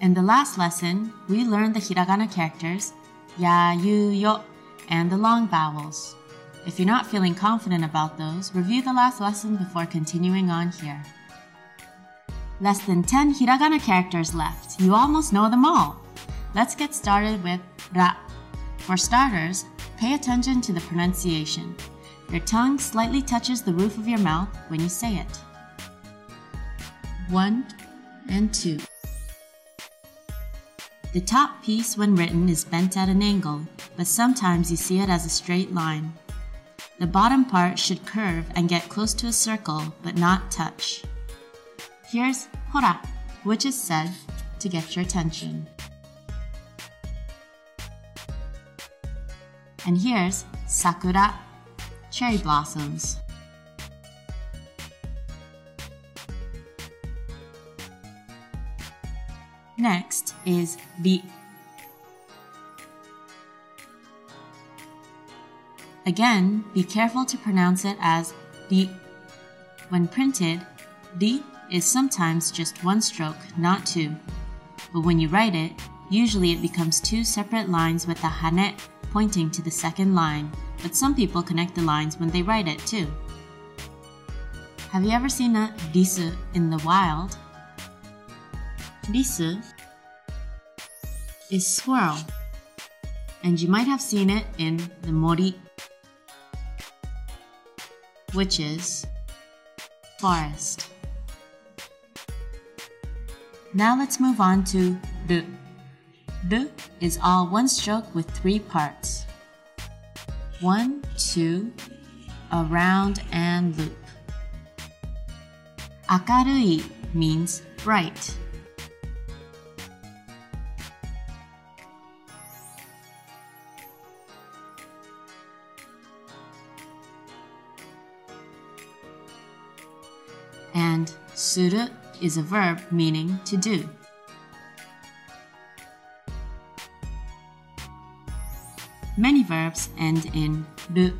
In the last lesson, we learned the hiragana characters ya, yu, yo, and the long vowels. If you're not feeling confident about those, review the last lesson before continuing on here. Less than 10 hiragana characters left. You almost know them all. Let's get started with ra. For starters, pay attention to the pronunciation. Your tongue slightly touches the roof of your mouth when you say it. One and two. The top piece, when written, is bent at an angle, but sometimes you see it as a straight line. The bottom part should curve and get close to a circle, but not touch. Here's hora, which is said to get your attention. And here's sakura, cherry blossoms. Next is ri. Again, be careful to pronounce it as ri. When printed, ri is sometimes just one stroke, not two. But when you write it, usually it becomes two separate lines with the hane pointing to the second line, but some people connect the lines when they write it too. Have you ever seen a risu in the wild? Risu is squirrel, and you might have seen it in the mori, which is forest. Now let's move on to ru. Ru is all one stroke with three parts. One, two, around and loop. Akarui means bright. And suru is a verb meaning to do. Many verbs end in ru.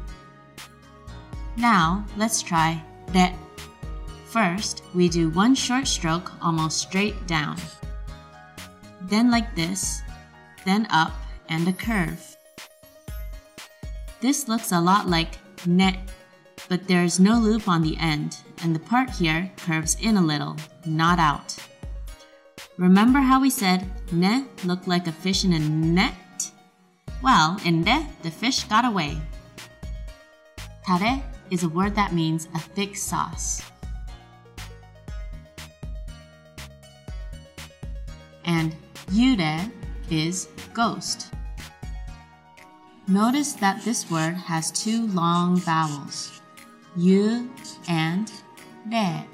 Now let's try re. First, we do one short stroke almost straight down. Then like this, then up and a curve. This looks a lot like ne, but there's no loop on the end, and the part here curves in a little, not out. Remember how we said ne looked like a fish in a net? Well, in re, the fish got away. Tare is a word that means a thick sauce. And yurei is ghost. Notice that this word has two long vowels, yu and re.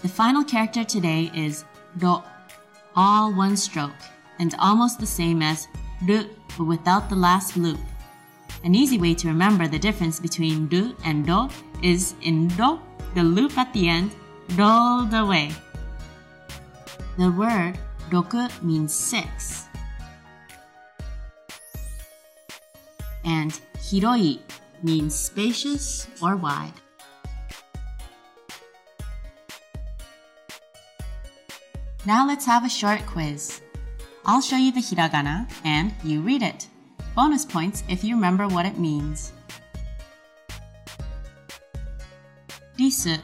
The final character today is ro, all one stroke, and almost the same as ru, but without the last loop. An easy way to remember the difference between ru and ro is in ro, the loop at the end rolled away. The word roku means six. And hiroi means spacious or wide. Now let's have a short quiz. I'll show you the hiragana and you read it. Bonus points if you remember what it means. Risu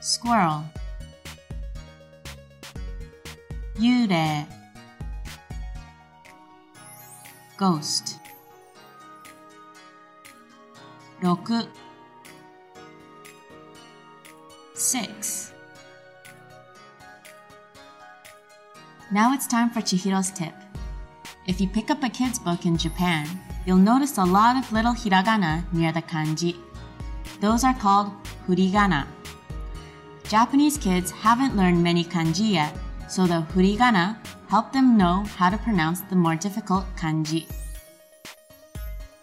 Squirrel Yurei Ghost 6 6 Now it's time for Chihiro's tip. If you pick up a kid's book in Japan, you'll notice a lot of little hiragana near the kanji. Those are called furigana. Japanese kids haven't learned many kanji yet, so the furigana help them know how to pronounce the more difficult kanji.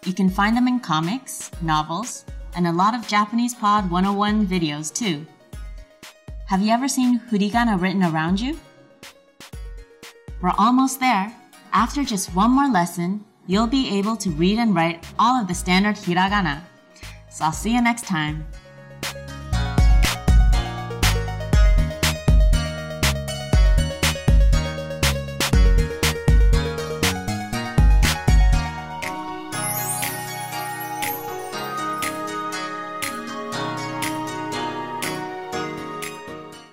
You can find them in comics, novels, and a lot of Japanese Pod 101 videos too. Have you ever seen furigana written around you? We're almost there. After just one more lesson, you'll be able to read and write all of the standard hiragana. So I'll see you next time.